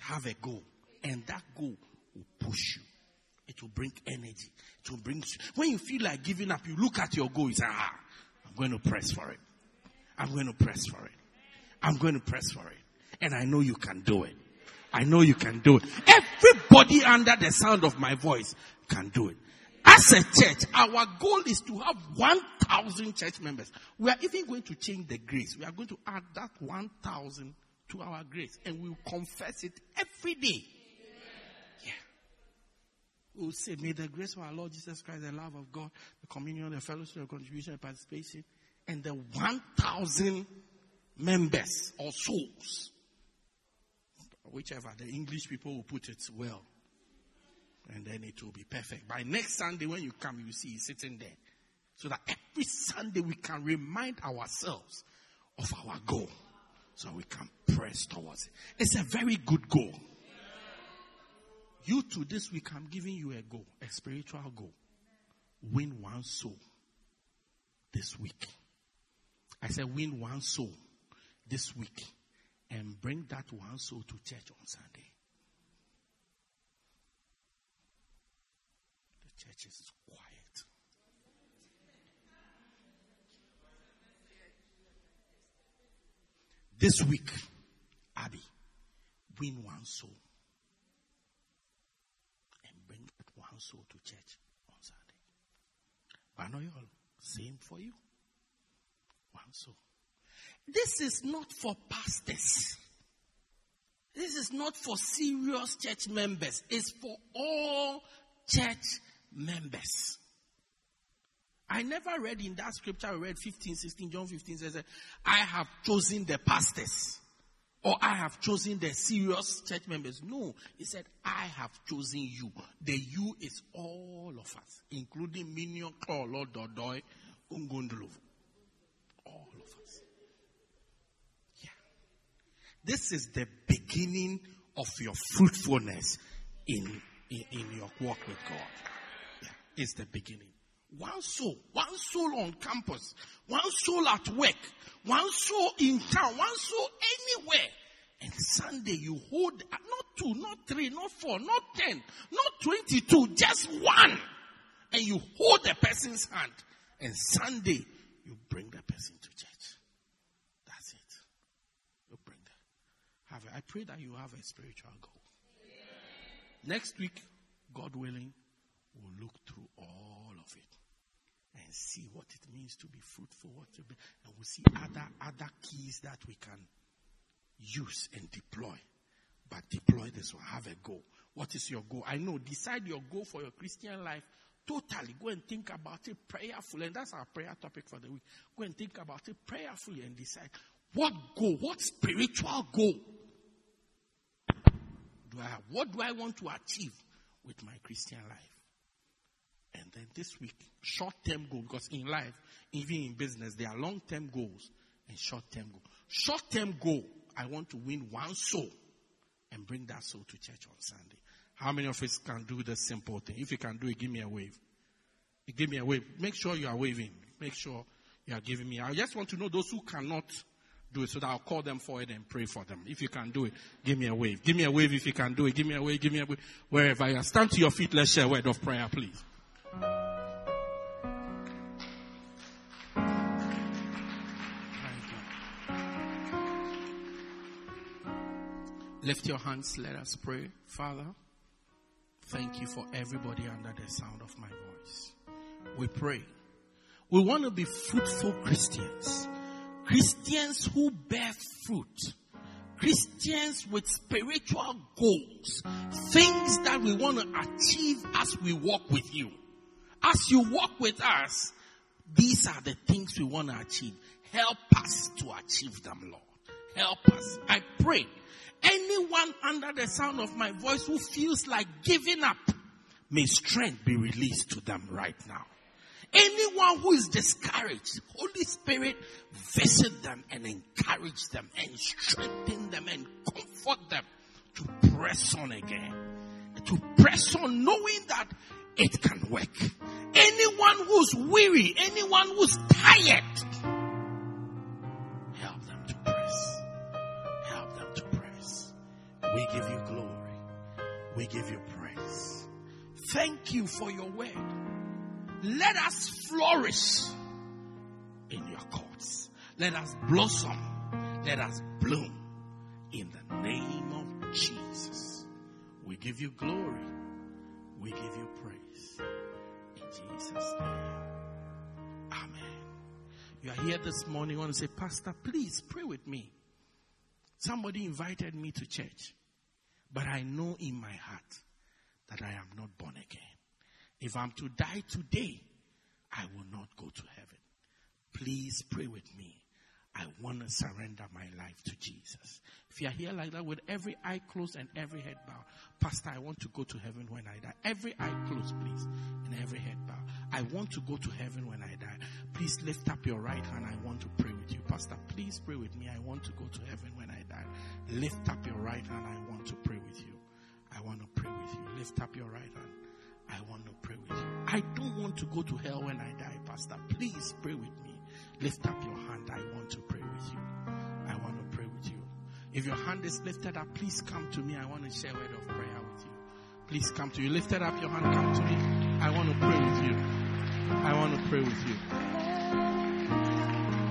Have a goal. And that goal will push you. It will bring energy. It will bring, when you feel like giving up, you look at your goal, you say, ah, I'm going to press for it. I'm going to press for it. I'm going to press for it. And I know you can do it. I know you can do it. Everybody under the sound of my voice can do it. As a church, our goal is to have 1,000 church members. We are even going to change the grace. We are going to add that 1,000 to our grace and we will confess it every day. Yeah. We will say, May the grace of our Lord Jesus Christ, the love of God, the communion, the fellowship, the contribution, the participation, and the 1,000 members or souls, whichever, the English people will put it well. And then it will be perfect. By next Sunday, when you come, you see he's sitting there. So that every Sunday we can remind ourselves of our goal so we can press towards it. It's a very good goal. You to this week, I'm giving you a goal, a spiritual goal. Win one soul this week. I said, win one soul this week and bring that one soul to church on Sunday. The church is quiet. This week, Abby, win one soul and bring that one soul to church on Sunday. Banoyol, same for you. Soul. This is not for pastors. This is not for serious church members. It's for all church members. I never read in that scripture, I read 15, 16, John 15 says, I have chosen the pastors. Or I have chosen the serious church members. No, he said, I have chosen you. The you is all of us, including Minion, Claw, Lord Dodoi, Ungundlu. All of us. Yeah. This is the beginning of your fruitfulness in, in, in your walk with God. Yeah. It's the beginning. One soul, one soul on campus, one soul at work, one soul in town, one soul anywhere. And Sunday you hold not two, not three, not four, not ten, not twenty-two, just one. And you hold the person's hand. And Sunday you bring the person to church. That's it. You bring that. Have I pray that you have a spiritual goal. Next week, God willing, we'll look through all of it and see what it means to be fruitful, what to be, and we'll see other other keys that we can use and deploy. But deploy this one. Have a goal. What is your goal? I know. Decide your goal for your Christian life. Totally. Go and think about it prayerfully. And that's our prayer topic for the week. Go and think about it prayerfully and decide what goal, what spiritual goal do I have? What do I want to achieve with my Christian life? And then this week, short term goal, because in life, even in business, there are long term goals and short term goals. Short term goal, I want to win one soul and bring that soul to church on Sunday. How many of us can do the simple thing? If you can do it, give me a wave. Give me a wave. Make sure you are waving. Make sure you are giving me. I just want to know those who cannot do it so that I'll call them forward and pray for them. If you can do it, give me a wave. Give me a wave if you can do it. Give me a wave. Give me a wave. Wherever you are. Stand to your feet. Let's share a word of prayer, please. Lift your hands, let us pray. Father, thank you for everybody under the sound of my voice. We pray. We want to be fruitful Christians. Christians who bear fruit. Christians with spiritual goals. Things that we want to achieve as we walk with you. As you walk with us, These are the things we want to achieve. Help us to achieve them, Lord. Help us. I pray. Anyone under the sound of my voice who feels like giving up, may strength be released to them right now. Anyone who is discouraged, Holy Spirit, visit them and encourage them and strengthen them and comfort them to press on again. To press on knowing that it can work. Anyone who's weary, anyone who's tired, help them to press. Help them to press. We give you glory. We give you praise. Thank you for your word. Let us flourish in your courts. Let us blossom. Let us bloom in the name of Jesus. We give you glory. We give you praise. In Jesus' name. Amen. You are here this morning. You want to say, Pastor, please pray with me. Somebody invited me to church, but I know in my heart that I am not born again. If I'm to die today, I will not go to heaven. Please pray with me. I want to surrender my life to Jesus. If you are here like that with every eye closed and every head bowed, Pastor, I want to go to heaven when I die. Every eye closed, please, and every head bowed. I want to go to heaven when I die. Please lift up your right hand. I want to pray with you. Pastor, please pray with me. I want to go to heaven when I die. Lift up your right hand. I want to pray with you. I want to pray with you. Lift up your right hand. I want to pray with you. I don't want to go to hell when I die, Pastor. Please pray with me. Lift up your hand. I want to pray with you. I want to pray with you. If your hand is lifted up, please come to me. I want to share a word of prayer with you. Please come to you. Lifted up your hand. Come to me. I want to pray with you. I want to pray with you.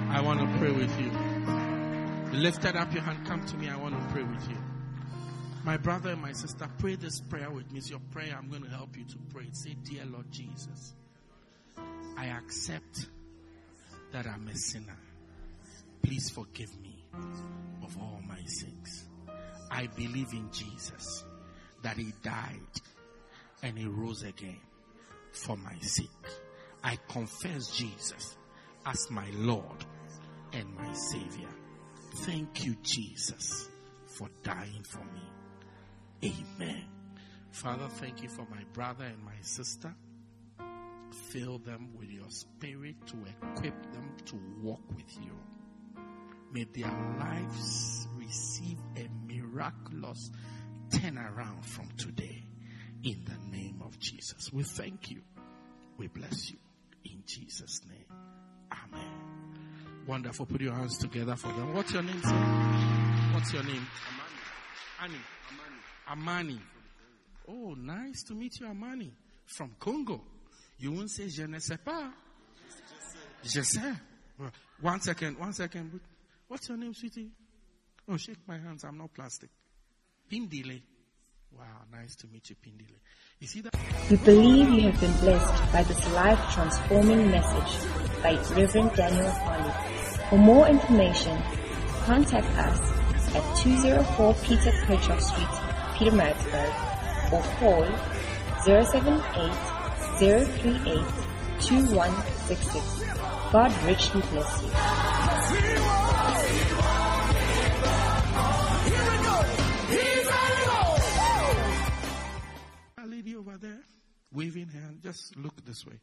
I want to pray with you. Lifted up your hand. Come to me. I want to pray with you. My brother and my sister, pray this prayer with me. It's your prayer. I'm going to help you to pray. Say, Dear Lord Jesus, I accept that I'm a sinner. Please forgive me of all my sins. I believe in Jesus, that He died and He rose again for my sake. I confess Jesus as my Lord and my Savior. Thank you, Jesus, for dying for me. Amen. Father, thank you for my brother and my sister. Fill them with your spirit to equip them to walk with you. May their lives receive a miraculous turnaround from today in the name of Jesus. We thank you. We bless you in Jesus' name. Amen. Wonderful. Put your hands together for them. What's your name, sir? What's your name? Amani. Amani. Oh, nice to meet you, Amani. From Congo. You won't say je ne sais pas. Je sais. One second, one second. What's your name, sweetie? Oh, shake my hands. I'm not plastic. Pindile. Wow, nice to meet you, Pindile. You see that? We believe you have been blessed by this life transforming message by Reverend Daniel Harley. For more information, contact us at 204 Peter Kerchhoff Street, Pietermaritzburg, or call 078 038 2166. God richly bless you. Over there, waving hand, just look this way.